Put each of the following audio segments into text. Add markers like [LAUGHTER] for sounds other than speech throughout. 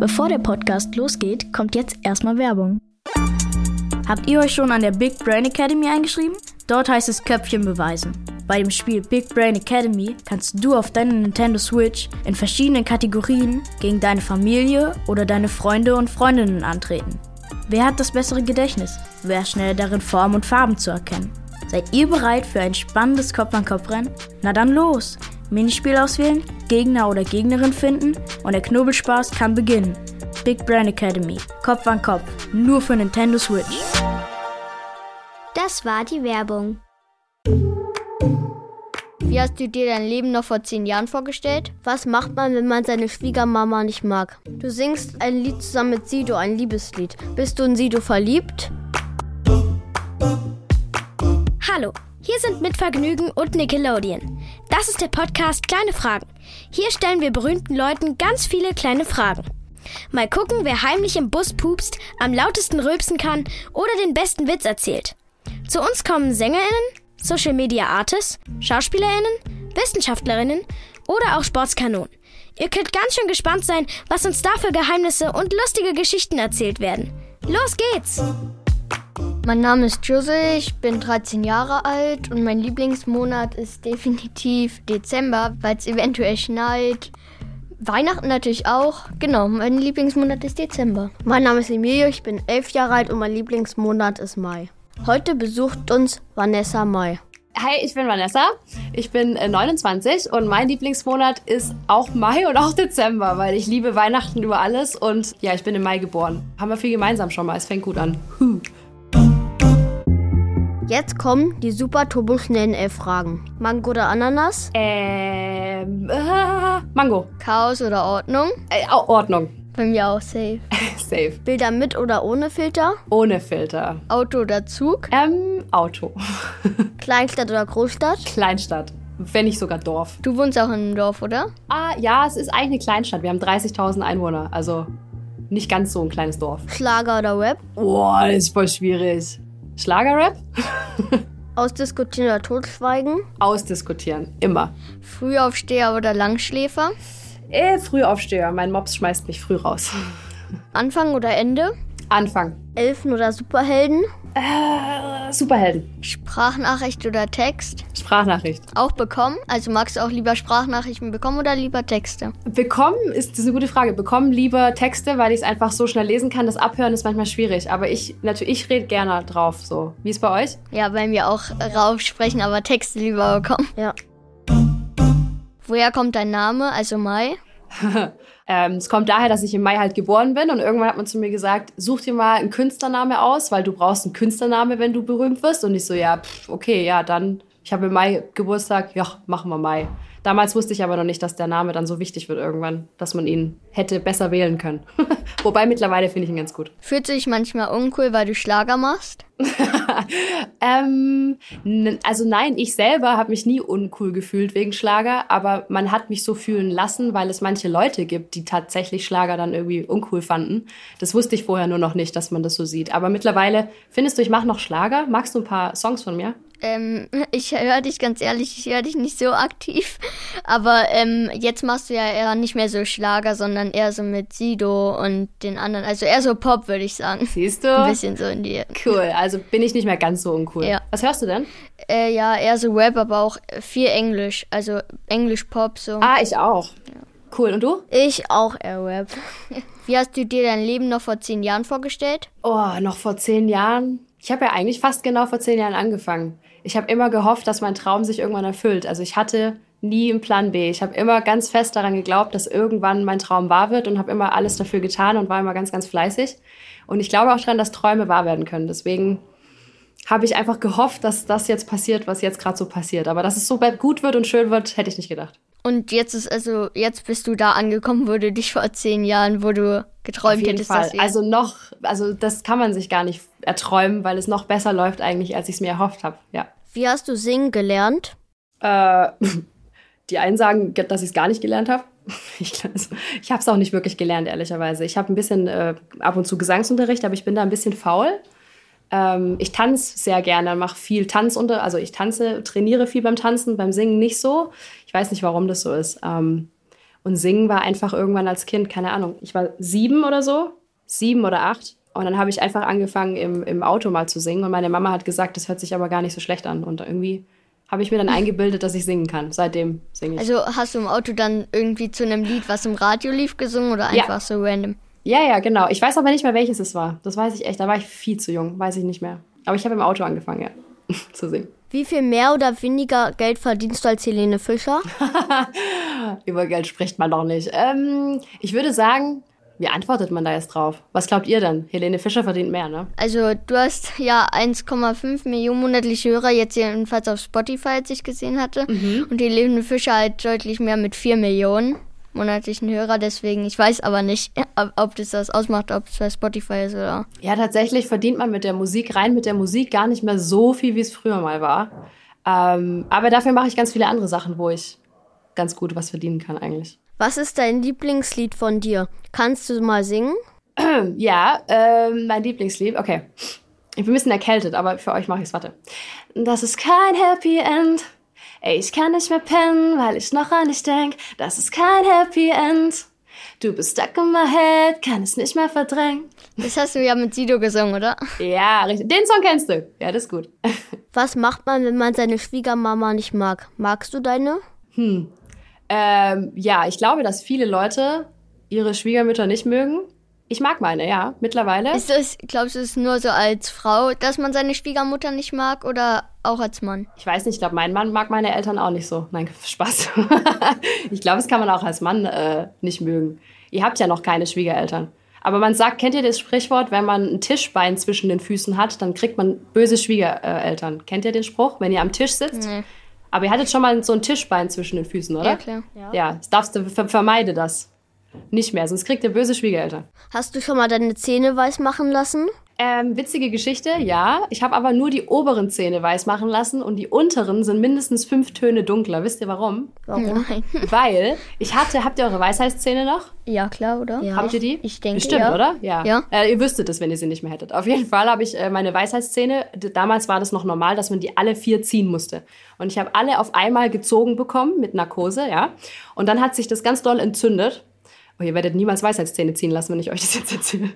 Bevor der Podcast losgeht, kommt jetzt erstmal Werbung. Habt ihr euch schon an der Big Brain Academy eingeschrieben? Dort heißt es Köpfchen beweisen. Bei dem Spiel Big Brain Academy kannst du auf deiner Nintendo Switch in verschiedenen Kategorien gegen deine Familie oder deine Freunde und Freundinnen antreten. Wer hat das bessere Gedächtnis? Wer ist schneller darin, Formen und Farben zu erkennen? Seid ihr bereit für ein spannendes Kopf-an-Kopf-Rennen? Na dann los! Minispiel auswählen, Gegner oder Gegnerin finden und der Knobelspaß kann beginnen. Big Brand Academy, Kopf an Kopf, nur für Nintendo Switch. Das war die Werbung. Wie hast du dir dein Leben noch vor zehn Jahren vorgestellt? Was macht man, wenn man seine Schwiegermama nicht mag? Du singst ein Lied zusammen mit Sido, ein Liebeslied. Bist du in Sido verliebt? Hallo, hier sind mit Vergnügen und Nickelodeon. Das ist der Podcast Kleine Fragen. Hier stellen wir berühmten Leuten ganz viele kleine Fragen. Mal gucken, wer heimlich im Bus pupst, am lautesten rülpsen kann oder den besten Witz erzählt. Zu uns kommen SängerInnen, Social Media Artists, SchauspielerInnen, Wissenschaftlerinnen oder auch Sportskanonen. Ihr könnt ganz schön gespannt sein, was uns da für Geheimnisse und lustige Geschichten erzählt werden. Los geht's! Mein Name ist Jose, ich bin 13 Jahre alt und mein Lieblingsmonat ist definitiv Dezember, weil es eventuell schneit. Weihnachten natürlich auch. Genau, mein Lieblingsmonat ist Dezember. Mein Name ist Emilio, ich bin 11 Jahre alt und mein Lieblingsmonat ist Mai. Heute besucht uns Vanessa Mai. Hi, ich bin Vanessa. Ich bin 29 äh, und mein Lieblingsmonat ist auch Mai und auch Dezember, weil ich liebe Weihnachten über alles und ja, ich bin im Mai geboren. Haben wir viel gemeinsam schon mal. Es fängt gut an. Huh. Jetzt kommen die super turbo schnellen elf Fragen. Mango oder Ananas? Ähm, äh, Mango. Chaos oder Ordnung? Äh, Ordnung. Bei mir auch safe. [LAUGHS] safe. Bilder mit oder ohne Filter? Ohne Filter. Auto oder Zug? Ähm, Auto. [LAUGHS] Kleinstadt oder Großstadt? Kleinstadt. Wenn nicht sogar Dorf. Du wohnst auch in einem Dorf, oder? Ah, ja, es ist eigentlich eine Kleinstadt. Wir haben 30.000 Einwohner. Also nicht ganz so ein kleines Dorf. Schlager oder Rap? Boah, das ist voll schwierig. Schlagerrap? Ausdiskutieren oder totschweigen? Ausdiskutieren, immer. Frühaufsteher oder Langschläfer? Äh, Frühaufsteher. Mein Mops schmeißt mich früh raus. Anfang oder Ende? Anfang. Elfen oder Superhelden? Äh, Superhelden. Sprachnachricht oder Text? Sprachnachricht. Auch bekommen? Also magst du auch lieber Sprachnachrichten bekommen oder lieber Texte? Bekommen ist, ist eine gute Frage. Bekommen lieber Texte, weil ich es einfach so schnell lesen kann. Das Abhören ist manchmal schwierig. Aber ich, natürlich, ich rede gerne drauf. So. Wie ist bei euch? Ja, bei mir auch rauf sprechen, aber Texte lieber bekommen. Ja. Woher kommt dein Name, also Mai? [LAUGHS] ähm, es kommt daher, dass ich im Mai halt geboren bin und irgendwann hat man zu mir gesagt, such dir mal einen Künstlername aus, weil du brauchst einen Künstlername, wenn du berühmt wirst. Und ich so, ja, pff, okay, ja, dann, ich habe im Mai Geburtstag, ja, machen wir Mai. Damals wusste ich aber noch nicht, dass der Name dann so wichtig wird irgendwann, dass man ihn hätte besser wählen können. [LAUGHS] Wobei mittlerweile finde ich ihn ganz gut. Fühlt sich manchmal uncool, weil du Schlager machst? [LAUGHS] ähm, also nein, ich selber habe mich nie uncool gefühlt wegen Schlager, aber man hat mich so fühlen lassen, weil es manche Leute gibt, die tatsächlich Schlager dann irgendwie uncool fanden. Das wusste ich vorher nur noch nicht, dass man das so sieht. Aber mittlerweile, findest du, ich mache noch Schlager? Magst du ein paar Songs von mir? Ähm, [LAUGHS] ich höre dich ganz ehrlich, ich höre dich nicht so aktiv. [LAUGHS] Aber ähm, jetzt machst du ja eher nicht mehr so Schlager, sondern eher so mit Sido und den anderen. Also eher so Pop, würde ich sagen. Siehst [LAUGHS] du? Ein bisschen so in die. Cool, also bin ich nicht mehr ganz so uncool. Ja. Was hörst du denn? Äh, ja, eher so Rap, aber auch viel Englisch. Also Englisch-Pop so. Ah, ich auch. Ja. Cool, und du? Ich auch eher Rap. Wie hast du dir dein Leben noch vor zehn Jahren vorgestellt? Oh, noch vor zehn Jahren? Ich habe ja eigentlich fast genau vor zehn Jahren angefangen. Ich habe immer gehofft, dass mein Traum sich irgendwann erfüllt. Also ich hatte nie einen Plan B. Ich habe immer ganz fest daran geglaubt, dass irgendwann mein Traum wahr wird und habe immer alles dafür getan und war immer ganz, ganz fleißig. Und ich glaube auch daran, dass Träume wahr werden können. Deswegen habe ich einfach gehofft, dass das jetzt passiert, was jetzt gerade so passiert. Aber dass es so gut wird und schön wird, hätte ich nicht gedacht. Und jetzt ist also, jetzt bist du da angekommen, wo du dich vor zehn Jahren, wo du geträumt Auf jeden hättest. Fall. also noch, also das kann man sich gar nicht erträumen, weil es noch besser läuft eigentlich, als ich es mir erhofft habe. Ja. Wie hast du singen gelernt? Äh, die einen sagen, dass ich es gar nicht gelernt habe. [LAUGHS] Ich, also, ich habe es auch nicht wirklich gelernt, ehrlicherweise. Ich habe ein bisschen äh, ab und zu Gesangsunterricht, aber ich bin da ein bisschen faul. Ähm, ich tanze sehr gerne, mache viel Tanzunter, also ich tanze, trainiere viel beim Tanzen, beim Singen nicht so. Ich weiß nicht, warum das so ist. Ähm, Und singen war einfach irgendwann als Kind, keine Ahnung, ich war sieben oder so, sieben oder acht. Und dann habe ich einfach angefangen, im, im Auto mal zu singen. Und meine Mama hat gesagt, das hört sich aber gar nicht so schlecht an. Und irgendwie habe ich mir dann [LAUGHS] eingebildet, dass ich singen kann. Seitdem singe ich. Also hast du im Auto dann irgendwie zu einem Lied, was im Radio lief, gesungen oder einfach ja. so random? Ja, ja, genau. Ich weiß aber nicht mehr, welches es war. Das weiß ich echt. Da war ich viel zu jung, weiß ich nicht mehr. Aber ich habe im Auto angefangen, ja, [LAUGHS] zu singen. Wie viel mehr oder weniger Geld verdienst du als Helene Fischer? [LAUGHS] Über Geld spricht man doch nicht. Ähm, ich würde sagen, wie antwortet man da jetzt drauf? Was glaubt ihr denn? Helene Fischer verdient mehr, ne? Also du hast ja 1,5 Millionen monatliche Hörer, jetzt jedenfalls auf Spotify, als ich gesehen hatte. Mhm. Und Helene Fischer halt deutlich mehr mit 4 Millionen monatlichen Hörer, deswegen, ich weiß aber nicht, ob das das ausmacht, ob es bei Spotify ist oder. Ja, tatsächlich verdient man mit der Musik, rein mit der Musik gar nicht mehr so viel, wie es früher mal war. Ähm, aber dafür mache ich ganz viele andere Sachen, wo ich ganz gut was verdienen kann eigentlich. Was ist dein Lieblingslied von dir? Kannst du mal singen? [CLEARS THROAT] Ja, ähm, mein Lieblingslied, okay. Ich bin ein bisschen erkältet, aber für euch mache ich es, warte. Das ist kein Happy End. Ey, ich kann nicht mehr pennen, weil ich noch an dich denk. Das ist kein Happy End. Du bist stuck in my head, kann es nicht mehr verdrängen. Das hast du ja mit Sido gesungen, oder? Ja, richtig. Den Song kennst du. Ja, das ist gut. [LAUGHS] Was macht man, wenn man seine Schwiegermama nicht mag? Magst du deine? Hm. Ähm, ja, ich glaube, dass viele Leute ihre Schwiegermütter nicht mögen. Ich mag meine, ja, mittlerweile. Ist es, glaubst du, es ist nur so als Frau, dass man seine Schwiegermutter nicht mag oder auch als Mann? Ich weiß nicht, ich glaube, mein Mann mag meine Eltern auch nicht so. Nein, [LAUGHS] Spaß. [LAUGHS] ich glaube, es kann man auch als Mann äh, nicht mögen. Ihr habt ja noch keine Schwiegereltern. Aber man sagt, kennt ihr das Sprichwort, wenn man ein Tischbein zwischen den Füßen hat, dann kriegt man böse Schwiegereltern. Kennt ihr den Spruch, wenn ihr am Tisch sitzt? Nee. Aber ihr hattet schon mal so ein Tischbein zwischen den Füßen, oder? Ja, klar. Ja, ja das darfst du, vermeide das. Nicht mehr, sonst kriegt ihr böse Schwiegereltern. Hast du schon mal deine Zähne weiß machen lassen? Ähm, witzige Geschichte, ja. Ich habe aber nur die oberen Zähne weiß machen lassen und die unteren sind mindestens fünf Töne dunkler. Wisst ihr warum? Warum? Nein. [LAUGHS] Weil ich hatte, habt ihr eure Weisheitszähne noch? Ja, klar, oder? Ja. Habt ihr die? Ich denke, Bestimmt, ja. oder? Ja. ja. Äh, ihr wüsstet es, wenn ihr sie nicht mehr hättet. Auf jeden Fall habe ich äh, meine Weisheitszähne, damals war das noch normal, dass man die alle vier ziehen musste. Und ich habe alle auf einmal gezogen bekommen mit Narkose, ja. Und dann hat sich das ganz doll entzündet. Oh, ihr werdet niemals Weisheitszähne ziehen lassen, wenn ich euch das jetzt erzähle.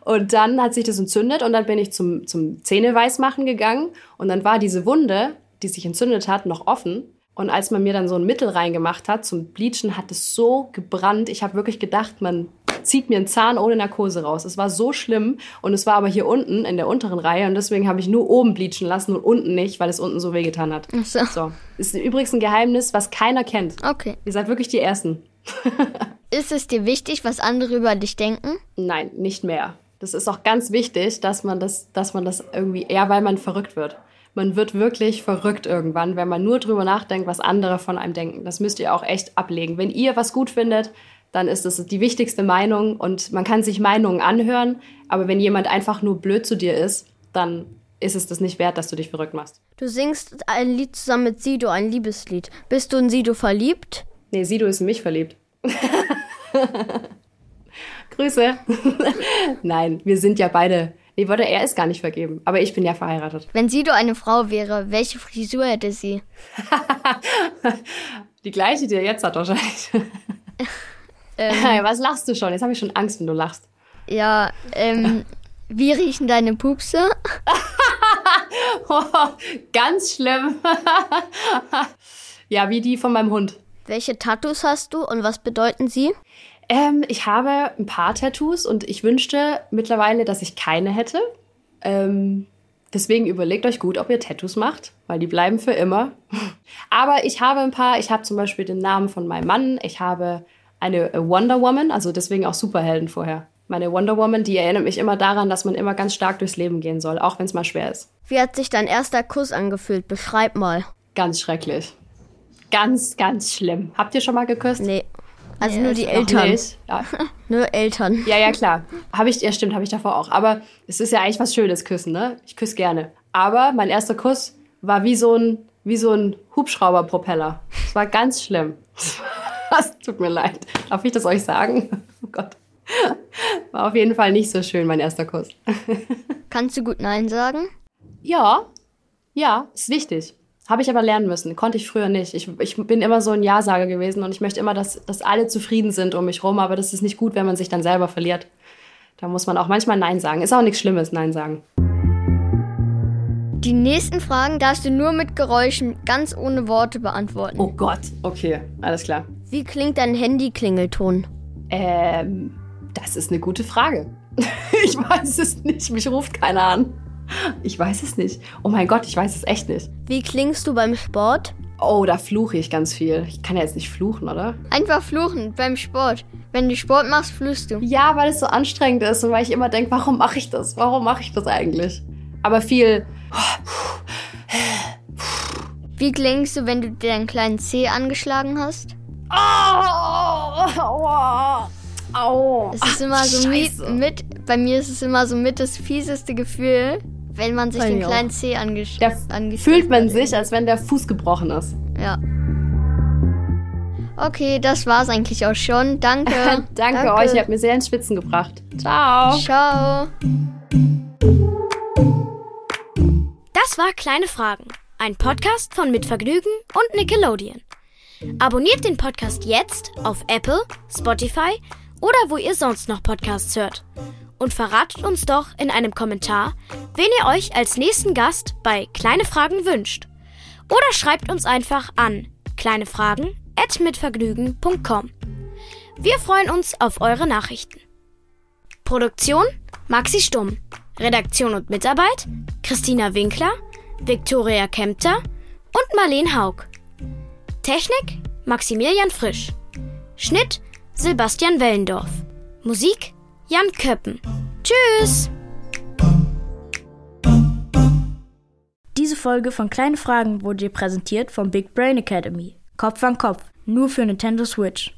Und dann hat sich das entzündet und dann bin ich zum, zum Zähneweißmachen gegangen und dann war diese Wunde, die sich entzündet hat, noch offen. Und als man mir dann so ein Mittel reingemacht hat zum Bleachen, hat es so gebrannt. Ich habe wirklich gedacht, man zieht mir einen Zahn ohne Narkose raus. Es war so schlimm und es war aber hier unten in der unteren Reihe und deswegen habe ich nur oben bleachen lassen und unten nicht, weil es unten so wehgetan hat. Ach so. so. Ist übrigens ein Geheimnis, was keiner kennt. Okay. Ihr seid wirklich die Ersten. [LAUGHS] ist es dir wichtig, was andere über dich denken? Nein, nicht mehr. Das ist auch ganz wichtig, dass man das, dass man das irgendwie, ja, weil man verrückt wird. Man wird wirklich verrückt irgendwann, wenn man nur drüber nachdenkt, was andere von einem denken. Das müsst ihr auch echt ablegen. Wenn ihr was gut findet, dann ist das die wichtigste Meinung und man kann sich Meinungen anhören, aber wenn jemand einfach nur blöd zu dir ist, dann ist es das nicht wert, dass du dich verrückt machst. Du singst ein Lied zusammen mit Sido, ein Liebeslied. Bist du in Sido verliebt? Nee, Sido ist in mich verliebt. [LAUGHS] Grüße. [LAUGHS] Nein, wir sind ja beide. Nee, wurde er ist gar nicht vergeben, aber ich bin ja verheiratet. Wenn Sido eine Frau wäre, welche Frisur hätte sie? [LAUGHS] die gleiche, die er jetzt hat wahrscheinlich. ähm, Was lachst du schon? Jetzt habe ich schon Angst, wenn du lachst. Ja, ähm, wie riechen deine Pupse? oh, ganz schlimm. ja, wie die von meinem Hund. Welche Tattoos hast du und was bedeuten sie? Ähm, ich habe ein paar Tattoos und ich wünschte mittlerweile, dass ich keine hätte. Ähm, deswegen überlegt euch gut, ob ihr Tattoos macht, weil die bleiben für immer. [LAUGHS] Aber ich habe ein paar. Ich habe zum Beispiel den Namen von meinem Mann. Ich habe eine Wonder Woman, also deswegen auch Superhelden vorher. Meine Wonder Woman, die erinnert mich immer daran, dass man immer ganz stark durchs Leben gehen soll, auch wenn es mal schwer ist. Wie hat sich dein erster Kuss angefühlt? Beschreib mal. Ganz schrecklich. Ganz, ganz schlimm. Habt ihr schon mal geküsst? Nee. Also nee, nur die Eltern. Ja. [LAUGHS] nur Eltern. Ja, ja, klar. Habe ich, ja stimmt, habe ich davor auch. Aber es ist ja eigentlich was Schönes, küssen, ne? Ich küsse gerne. Aber mein erster Kuss war wie so ein, wie so ein Hubschrauberpropeller. Es war ganz schlimm. [LAUGHS] Es tut mir leid. Darf ich das euch sagen? [LAUGHS] Oh Gott. War auf jeden Fall nicht so schön, mein erster Kuss. Kannst du gut Nein sagen? Ja. Ja, ist wichtig. Habe ich aber lernen müssen. Konnte ich früher nicht. Ich, ich bin immer so ein Ja-Sager gewesen und ich möchte immer, dass, dass alle zufrieden sind um mich rum, aber das ist nicht gut, wenn man sich dann selber verliert. Da muss man auch manchmal Nein sagen. Ist auch nichts Schlimmes, Nein sagen. Die nächsten Fragen darfst du nur mit Geräuschen, ganz ohne Worte beantworten. Oh Gott, okay, alles klar. Wie klingt dein Handy-Klingelton? Ähm, das ist eine gute Frage. [LAUGHS] ich weiß es nicht. Mich ruft keiner an. [LAUGHS] Ich weiß es nicht. Oh mein Gott, ich weiß es echt nicht. Wie klingst du beim Sport? Oh, da fluche ich ganz viel. Ich kann ja jetzt nicht fluchen, oder? Einfach fluchen beim Sport. Wenn du Sport machst, fluchst du. Ja, weil es so anstrengend ist und weil ich immer denke, warum mache ich das? Warum mache ich das eigentlich? Aber viel. Wie klingst du, wenn du deinen kleinen Zeh angeschlagen hast? Oh, aua, au. Es ist immer Ach, so Scheiße. mit, bei mir ist es immer so mit das fieseste Gefühl, wenn man sich den kleinen Zeh angesch Da angeschlagen fühlt man hat. sich, als wenn der Fuß gebrochen ist. Ja. Okay, das war's eigentlich auch schon. Danke. [LAUGHS] Danke, euch, ihr habt mir sehr ins Schwitzen gebracht. Ciao. Ciao. Das war Kleine Fragen, ein Podcast von Mitvergnügen und Nickelodeon. Abonniert den Podcast jetzt auf Apple, Spotify oder wo ihr sonst noch Podcasts hört. Und verratet uns doch in einem Kommentar, wen ihr euch als nächsten Gast bei Kleine Fragen wünscht. Oder schreibt uns einfach an kleinefragen@mitvergnügen.com. Wir freuen uns auf eure Nachrichten. Produktion Maxi Stumm. Redaktion und Mitarbeit Christina Winkler, Viktoria Kempter und Marleen Haug. Technik Maximilian Frisch. Schnitt Sebastian Wellendorf. Musik Jan Köppen. Tschüss! Diese Folge von Kleine Fragen wurde dir präsentiert vom Big Brain Academy. Kopf an Kopf, nur für Nintendo Switch.